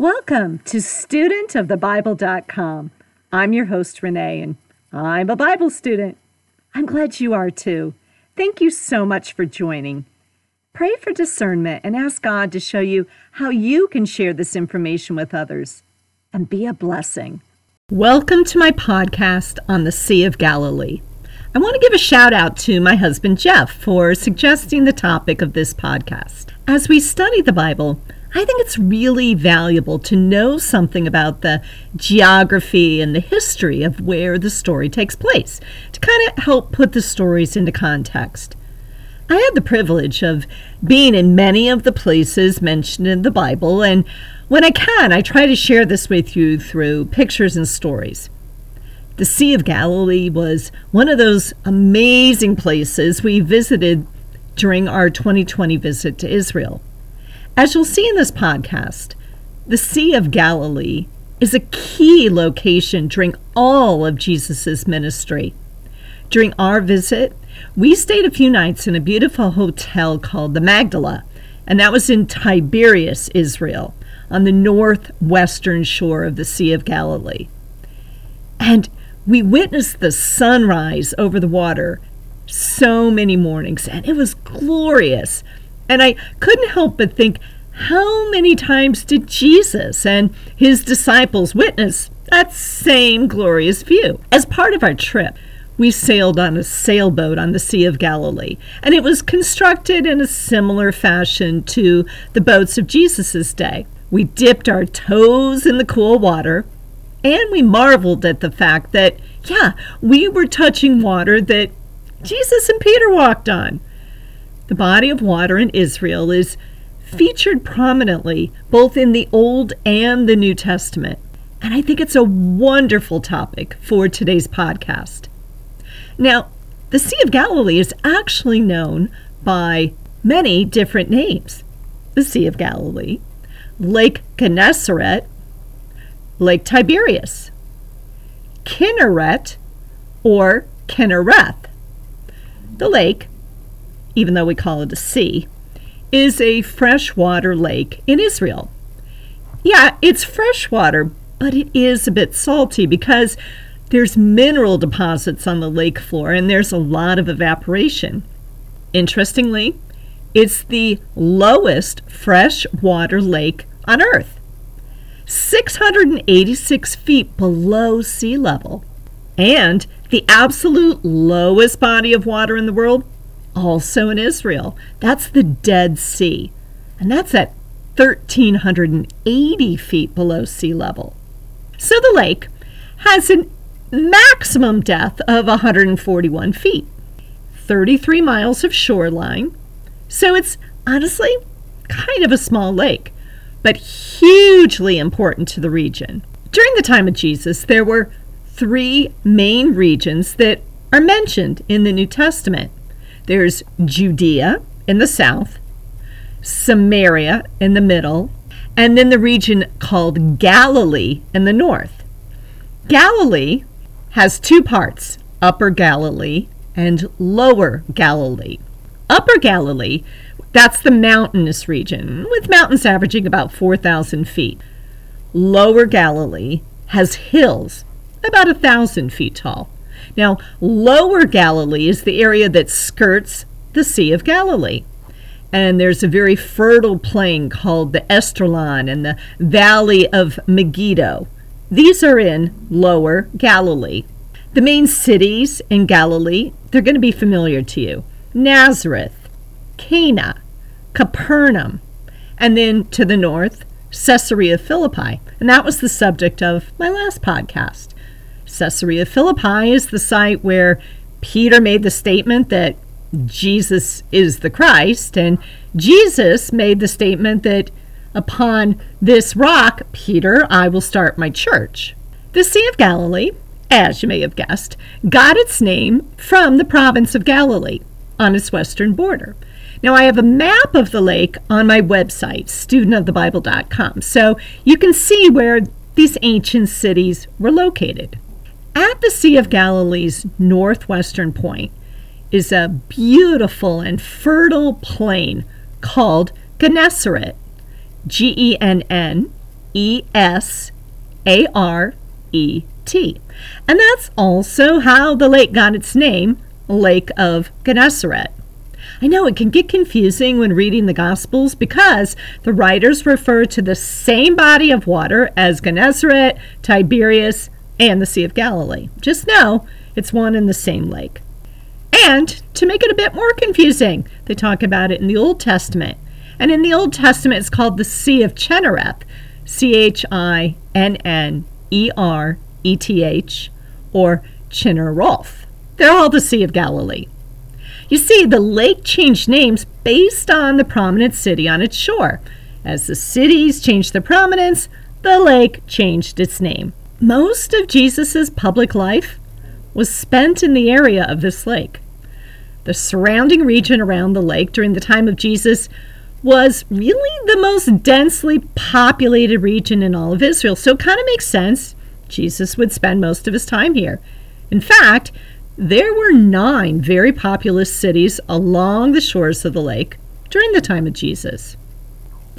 Welcome to studentofthebible.com. I'm your host, Renee, and I'm a Bible student. I'm glad you are too. Thank you so much for joining. Pray for discernment and ask God to show you how you can share this information with others and be a blessing. Welcome to my podcast on the Sea of Galilee. I want to give a shout out to my husband Jeff for suggesting the topic of this podcast. As we study the Bible, I think it's really valuable to know something about the geography and the history of where the story takes place to kind of help put the stories into context. I had the privilege of being in many of the places mentioned in the Bible, and when I can, I try to share this with you through pictures and stories. The Sea of Galilee was one of those amazing places we visited during our 2020 visit to Israel. As you'll see in this podcast, the Sea of Galilee is a key location during all of Jesus' ministry. During our visit, we stayed a few nights in a beautiful hotel called the Magdala, and that was in Tiberias, Israel, on the northwestern shore of the Sea of Galilee. And we witnessed the sunrise over the water so many mornings, and it was glorious. And I couldn't help but think, how many times did Jesus and his disciples witness that same glorious view? As part of our trip, we sailed on a sailboat on the Sea of Galilee, and it was constructed in a similar fashion to the boats of Jesus' day. We dipped our toes in the cool water, and we marveled at the fact that, yeah, we were touching water that Jesus and Peter walked on. The body of water in Israel is featured prominently both in the Old and the New Testament. And I think it's a wonderful topic for today's podcast. Now, the Sea of Galilee is actually known by many different names the Sea of Galilee, Lake Gennesaret, Lake Tiberias, Kinneret, or Kinnereth. The lake even though we call it a sea, is a freshwater lake in Israel. Yeah, it's freshwater, but it is a bit salty because there's mineral deposits on the lake floor and there's a lot of evaporation. Interestingly, it's the lowest freshwater lake on Earth, 686 feet below sea level. And the absolute lowest body of water in the world also in Israel. That's the Dead Sea, and that's at 1,380 feet below sea level. So the lake has a maximum depth of 141 feet, 33 miles of shoreline. So it's honestly kind of a small lake, but hugely important to the region. During the time of Jesus, there were three main regions that are mentioned in the New Testament there's Judea in the south, Samaria in the middle, and then the region called Galilee in the north. Galilee has two parts Upper Galilee and Lower Galilee. Upper Galilee, that's the mountainous region, with mountains averaging about 4,000 feet. Lower Galilee has hills about a 1,000 feet tall. Now, Lower Galilee is the area that skirts the Sea of Galilee. And there's a very fertile plain called the Esdraelon and the Valley of Megiddo. These are in Lower Galilee. The main cities in Galilee, they're going to be familiar to you Nazareth, Cana, Capernaum, and then to the north, Caesarea Philippi. And that was the subject of my last podcast. Caesarea Philippi is the site where Peter made the statement that Jesus is the Christ, and Jesus made the statement that upon this rock, Peter, I will start my church. The Sea of Galilee, as you may have guessed, got its name from the province of Galilee on its western border. Now, I have a map of the lake on my website, studentofthebible.com, so you can see where these ancient cities were located. At the Sea of Galilee's northwestern point is a beautiful and fertile plain called Gennesaret, G E N N E S A R E T. And that's also how the lake got its name, Lake of Gennesaret. I know it can get confusing when reading the Gospels because the writers refer to the same body of water as Gennesaret, Tiberias, and the Sea of Galilee. Just know it's one and the same lake. And to make it a bit more confusing, they talk about it in the Old Testament. And in the Old Testament, it's called the Sea of Chinnereth, C H I N N E R E T H, or Chinneroth. They're all the Sea of Galilee. You see, the lake changed names based on the prominent city on its shore. As the cities changed their prominence, the lake changed its name. Most of Jesus' public life was spent in the area of this lake. The surrounding region around the lake during the time of Jesus was really the most densely populated region in all of Israel, so it kind of makes sense Jesus would spend most of his time here. In fact, there were nine very populous cities along the shores of the lake during the time of Jesus.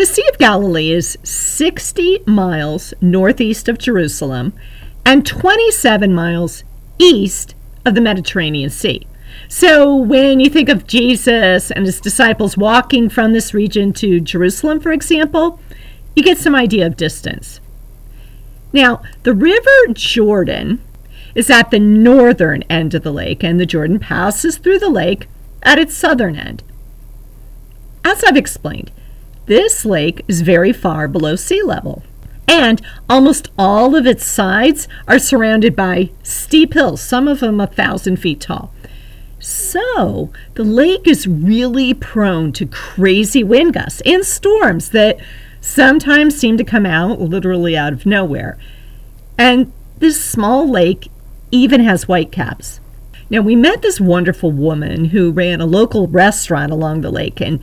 The Sea of Galilee is 60 miles northeast of Jerusalem and 27 miles east of the Mediterranean Sea. So, when you think of Jesus and his disciples walking from this region to Jerusalem, for example, you get some idea of distance. Now, the River Jordan is at the northern end of the lake, and the Jordan passes through the lake at its southern end. As I've explained, this lake is very far below sea level, and almost all of its sides are surrounded by steep hills, some of them a thousand feet tall. So, the lake is really prone to crazy wind gusts and storms that sometimes seem to come out literally out of nowhere. And this small lake even has whitecaps. Now, we met this wonderful woman who ran a local restaurant along the lake, and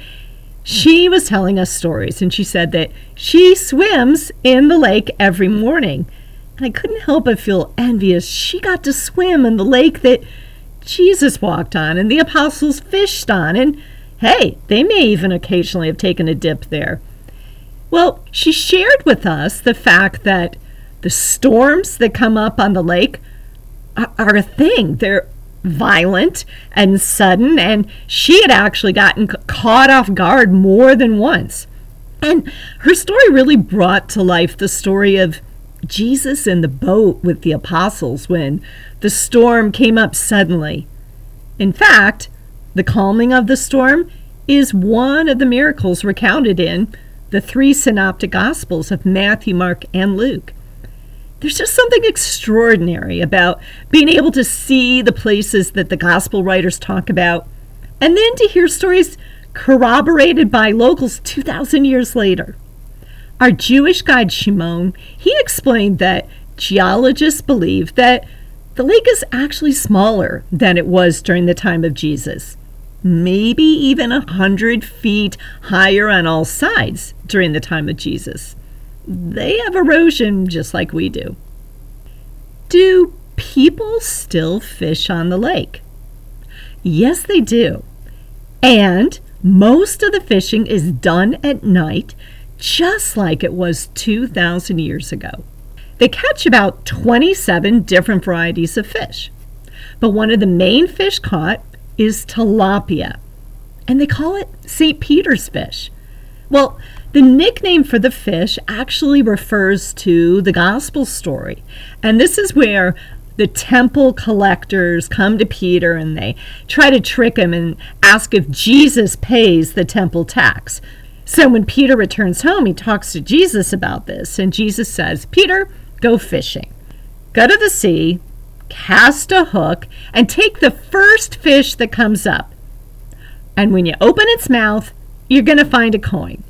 she was telling us stories. And she said that she swims in the lake every morning. And I couldn't help but feel envious. She got to swim in the lake that Jesus walked on and the apostles fished on. And hey, they may even occasionally have taken a dip there. Well, she shared with us the fact that the storms that come up on the lake are a thing. They're violent and sudden, and she had actually gotten caught off guard more than once. And her story really brought to life the story of Jesus in the boat with the apostles when the storm came up suddenly. In fact, the calming of the storm is one of the miracles recounted in the three synoptic gospels of Matthew, Mark, and Luke there's just something extraordinary about being able to see the places that the gospel writers talk about and then to hear stories corroborated by locals 2,000 years later. Our Jewish guide Shimon, he explained that geologists believe that the lake is actually smaller than it was during the time of Jesus, maybe even a hundred feet higher on all sides during the time of Jesus they have erosion just like we do. Do people still fish on the lake? Yes, they do. And most of the fishing is done at night, just like it was 2,000 years ago. They catch about 27 different varieties of fish. But one of the main fish caught is tilapia, and they call it St. Peter's fish. Well, the nickname for the fish actually refers to the gospel story. And this is where the temple collectors come to Peter and they try to trick him and ask if Jesus pays the temple tax. So when Peter returns home, he talks to Jesus about this, and Jesus says, Peter, go fishing. Go to the sea, cast a hook, and take the first fish that comes up. And when you open its mouth, you're going to find a coin.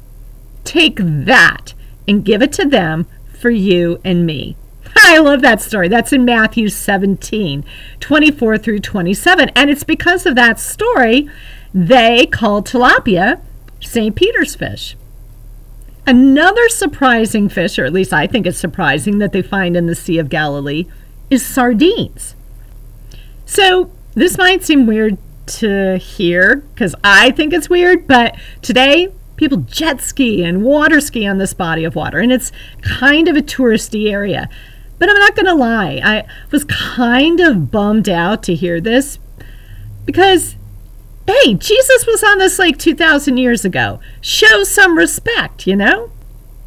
Take that and give it to them for you and me. I love that story. That's in Matthew 17, 24 through 27. And it's because of that story they called tilapia St. Peter's fish. Another surprising fish, or at least I think it's surprising, that they find in the Sea of Galilee is sardines. So this might seem weird to hear because I think it's weird, but today People jet ski and water ski on this body of water, and it's kind of a touristy area. But I'm not going to lie, I was kind of bummed out to hear this because, hey, Jesus was on this lake 2,000 years ago. Show some respect, you know?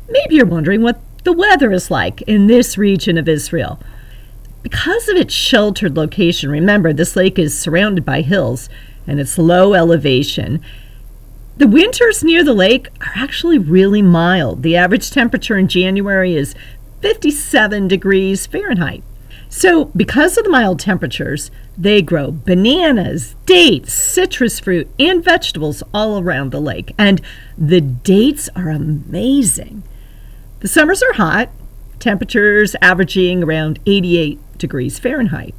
Maybe you're wondering what the weather is like in this region of Israel. Because of its sheltered location, remember, this lake is surrounded by hills and its low elevation. The winters near the lake are actually really mild. The average temperature in January is 57 degrees Fahrenheit. So, because of the mild temperatures, they grow bananas, dates, citrus fruit, and vegetables all around the lake. And the dates are amazing. The summers are hot, temperatures averaging around 88 degrees Fahrenheit.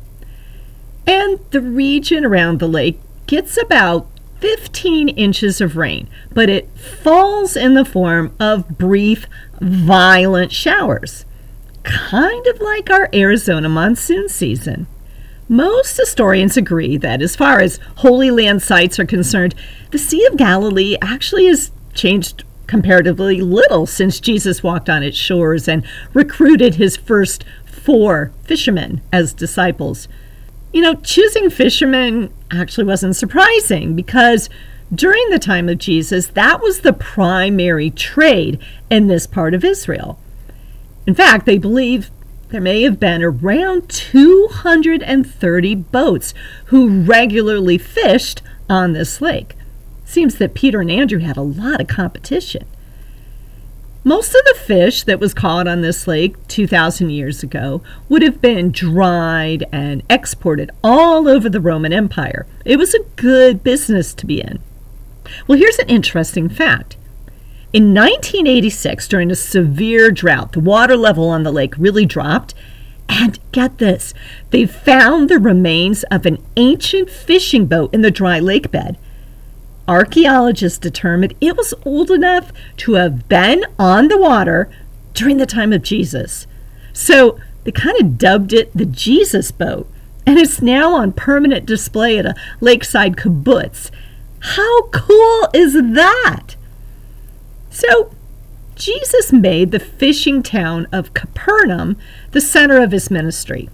And the region around the lake gets about 15 inches of rain, but it falls in the form of brief, violent showers kind of like our Arizona monsoon season. Most historians agree that, as far as Holy Land sites are concerned, the Sea of Galilee actually has changed comparatively little since Jesus walked on its shores and recruited his first four fishermen as disciples. You know, choosing fishermen actually wasn't surprising because during the time of Jesus, that was the primary trade in this part of Israel. In fact, they believe there may have been around 230 boats who regularly fished on this lake. Seems that Peter and Andrew had a lot of competition. Most of the fish that was caught on this lake 2,000 years ago would have been dried and exported all over the Roman Empire. It was a good business to be in. Well, here's an interesting fact in 1986, during a severe drought, the water level on the lake really dropped. And get this, they found the remains of an ancient fishing boat in the dry lake bed. Archaeologists determined it was old enough to have been on the water during the time of Jesus. So they kind of dubbed it the Jesus boat, and it's now on permanent display at a lakeside kibbutz. How cool is that? So Jesus made the fishing town of Capernaum the center of his ministry.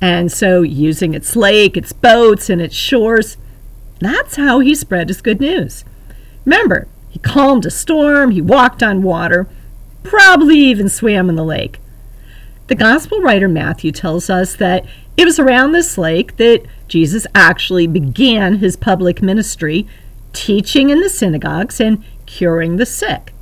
And so, using its lake, its boats, and its shores, that's how he spread his good news. Remember, he calmed a storm, he walked on water, probably even swam in the lake. The gospel writer Matthew tells us that it was around this lake that Jesus actually began his public ministry, teaching in the synagogues and curing the sick.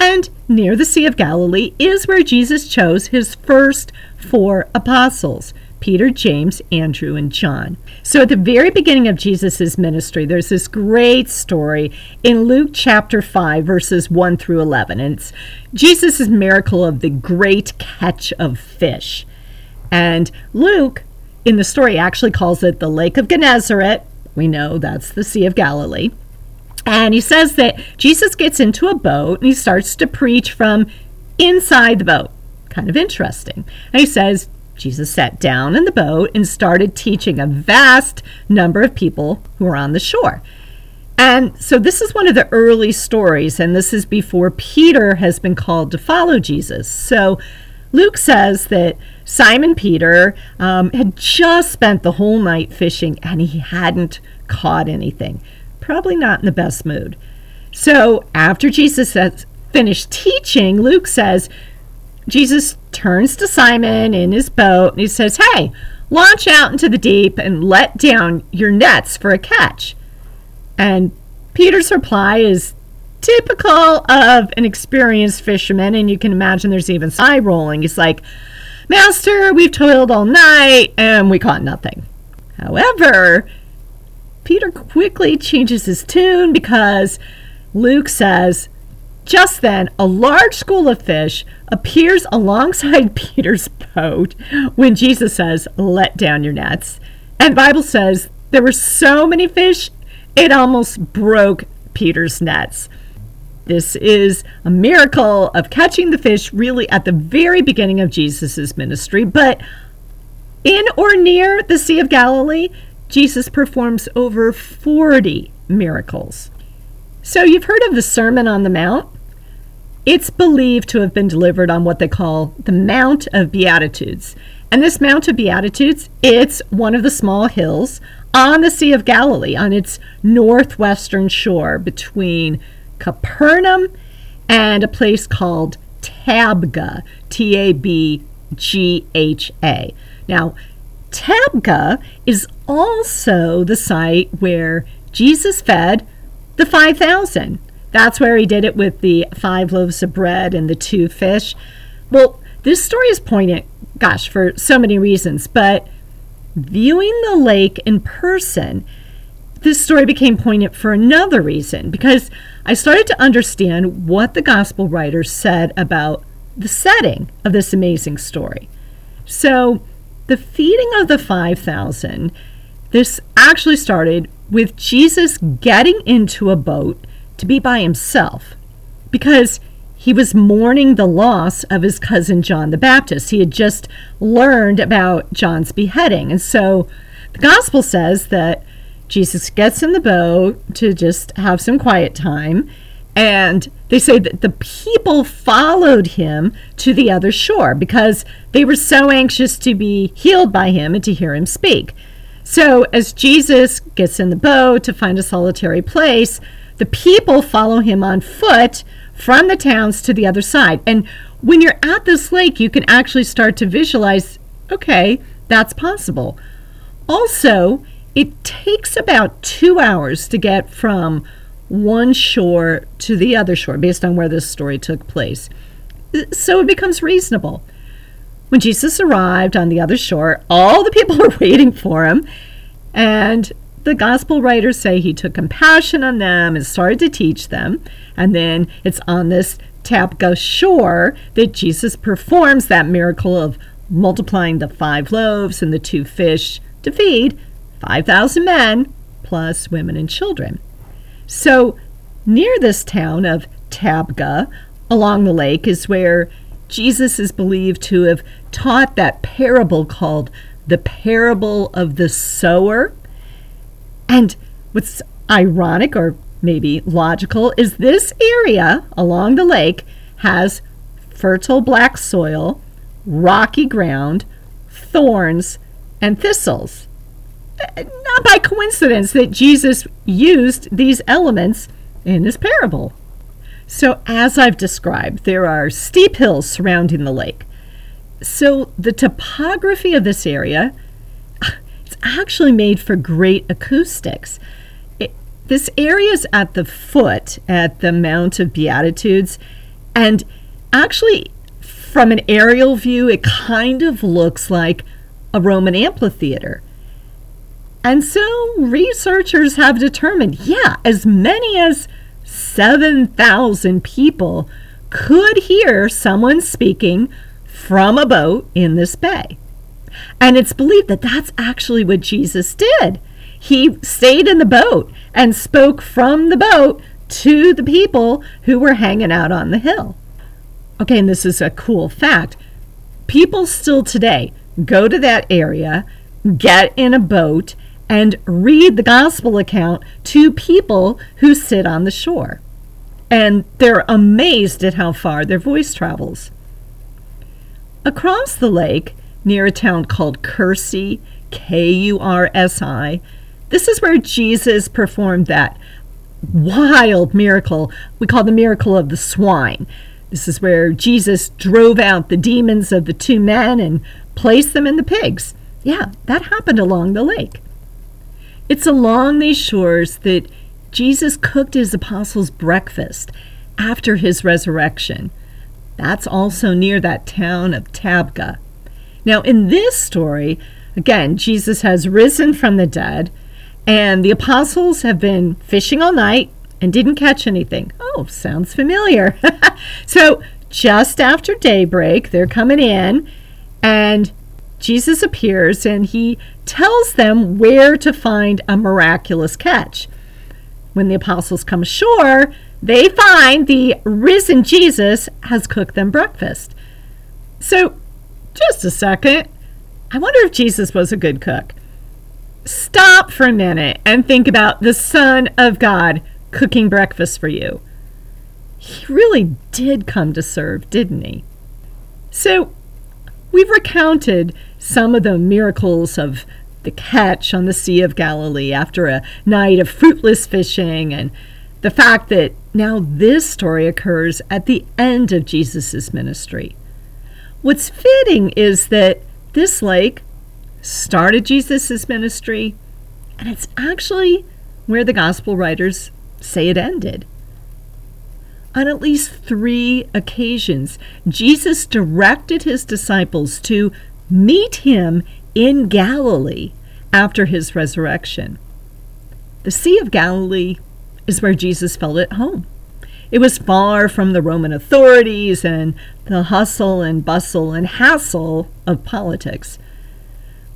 And near the Sea of Galilee is where Jesus chose his first four apostles Peter, James, Andrew, and John. So at the very beginning of Jesus' ministry, there's this great story in Luke chapter 5, verses 1 through 11. And it's Jesus' miracle of the great catch of fish. And Luke, in the story, actually calls it the Lake of Gennesaret. We know that's the Sea of Galilee. And he says that Jesus gets into a boat and he starts to preach from inside the boat. Kind of interesting. And he says, Jesus sat down in the boat and started teaching a vast number of people who were on the shore. And so this is one of the early stories, and this is before Peter has been called to follow Jesus. So Luke says that Simon Peter um, had just spent the whole night fishing and he hadn't caught anything probably not in the best mood. So after Jesus has finished teaching, Luke says, Jesus turns to Simon in his boat and he says, Hey, launch out into the deep and let down your nets for a catch. And Peter's reply is typical of an experienced fisherman, and you can imagine there's even eye rolling. He's like, Master, we've toiled all night and we caught nothing. However, Peter quickly changes his tune because Luke says, just then, a large school of fish appears alongside Peter's boat when Jesus says, Let down your nets. And Bible says there were so many fish, it almost broke Peter's nets. This is a miracle of catching the fish really at the very beginning of Jesus' ministry, but in or near the Sea of Galilee, Jesus performs over 40 miracles. So, you've heard of the Sermon on the Mount? It's believed to have been delivered on what they call the Mount of Beatitudes. And this Mount of Beatitudes, it's one of the small hills on the Sea of Galilee, on its northwestern shore between Capernaum and a place called Tabgha, T A B G H A. Now, Tabgha is also the site where Jesus fed the 5,000. That's where he did it with the five loaves of bread and the two fish. Well, this story is poignant, gosh, for so many reasons, but viewing the lake in person, this story became poignant for another reason because I started to understand what the gospel writers said about the setting of this amazing story. So, the feeding of the 5,000, this actually started with Jesus getting into a boat to be by himself because he was mourning the loss of his cousin John the Baptist. He had just learned about John's beheading. And so the gospel says that Jesus gets in the boat to just have some quiet time. And they say that the people followed him to the other shore because they were so anxious to be healed by him and to hear him speak. So, as Jesus gets in the boat to find a solitary place, the people follow him on foot from the towns to the other side. And when you're at this lake, you can actually start to visualize okay, that's possible. Also, it takes about two hours to get from one shore to the other shore based on where this story took place. So it becomes reasonable. When Jesus arrived on the other shore, all the people were waiting for him, and the gospel writers say he took compassion on them and started to teach them. And then it's on this Tabgha shore that Jesus performs that miracle of multiplying the five loaves and the two fish to feed 5,000 men plus women and children. So, near this town of Tabgha, along the lake, is where Jesus is believed to have taught that parable called the parable of the sower. And what's ironic or maybe logical is this area along the lake has fertile black soil, rocky ground, thorns, and thistles. Eh, not by coincidence that Jesus used these elements in his parable. So, as I've described, there are steep hills surrounding the lake. So, the topography of this area it's actually made for great acoustics. It, this area is at the foot at the Mount of Beatitudes, and actually, from an aerial view, it kind of looks like a Roman amphitheater. And so researchers have determined yeah, as many as 7,000 people could hear someone speaking from a boat in this bay. And it's believed that that's actually what Jesus did. He stayed in the boat and spoke from the boat to the people who were hanging out on the hill. Okay, and this is a cool fact. People still today go to that area, get in a boat, and read the gospel account to people who sit on the shore. And they're amazed at how far their voice travels. Across the lake, near a town called Kursi, K U R S I, this is where Jesus performed that wild miracle we call the miracle of the swine. This is where Jesus drove out the demons of the two men and placed them in the pigs. Yeah, that happened along the lake. It's along these shores that Jesus cooked his apostles breakfast after his resurrection. That's also near that town of Tabgha. Now, in this story, again, Jesus has risen from the dead, and the apostles have been fishing all night and didn't catch anything. Oh, sounds familiar. so, just after daybreak, they're coming in, and Jesus appears and he tells them where to find a miraculous catch. When the apostles come ashore, they find the risen Jesus has cooked them breakfast. So, just a second. I wonder if Jesus was a good cook. Stop for a minute and think about the Son of God cooking breakfast for you. He really did come to serve, didn't he? So, we've recounted some of the miracles of the catch on the Sea of Galilee after a night of fruitless fishing, and the fact that now this story occurs at the end of Jesus' ministry. What's fitting is that this lake started Jesus' ministry, and it's actually where the gospel writers say it ended. On at least three occasions, Jesus directed his disciples to meet him in Galilee after his resurrection. The Sea of Galilee is where Jesus felt at home. It was far from the Roman authorities and the hustle and bustle and hassle of politics.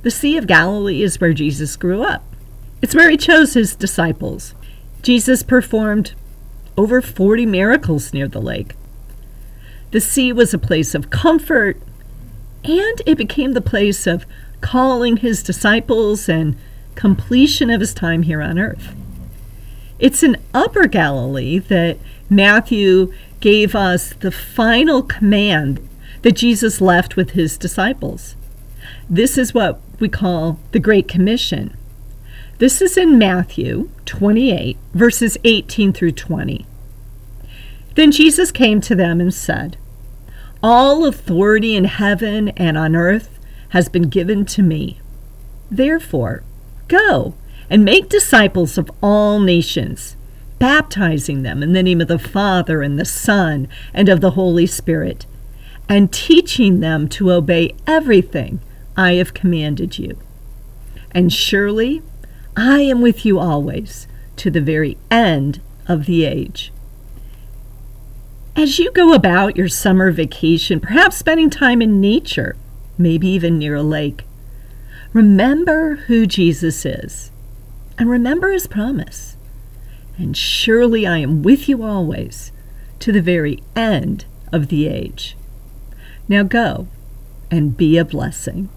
The Sea of Galilee is where Jesus grew up. It's where he chose his disciples. Jesus performed over 40 miracles near the lake. The sea was a place of comfort, and it became the place of calling his disciples and completion of his time here on earth. It's in Upper Galilee that Matthew gave us the final command that Jesus left with his disciples. This is what we call the Great Commission. This is in Matthew 28, verses 18 through 20. Then Jesus came to them and said, All authority in heaven and on earth has been given to me. Therefore, go and make disciples of all nations, baptizing them in the name of the Father and the Son and of the Holy Spirit, and teaching them to obey everything I have commanded you. And surely I am with you always to the very end of the age. As you go about your summer vacation, perhaps spending time in nature, maybe even near a lake, remember who Jesus is and remember his promise. And surely I am with you always to the very end of the age. Now go and be a blessing.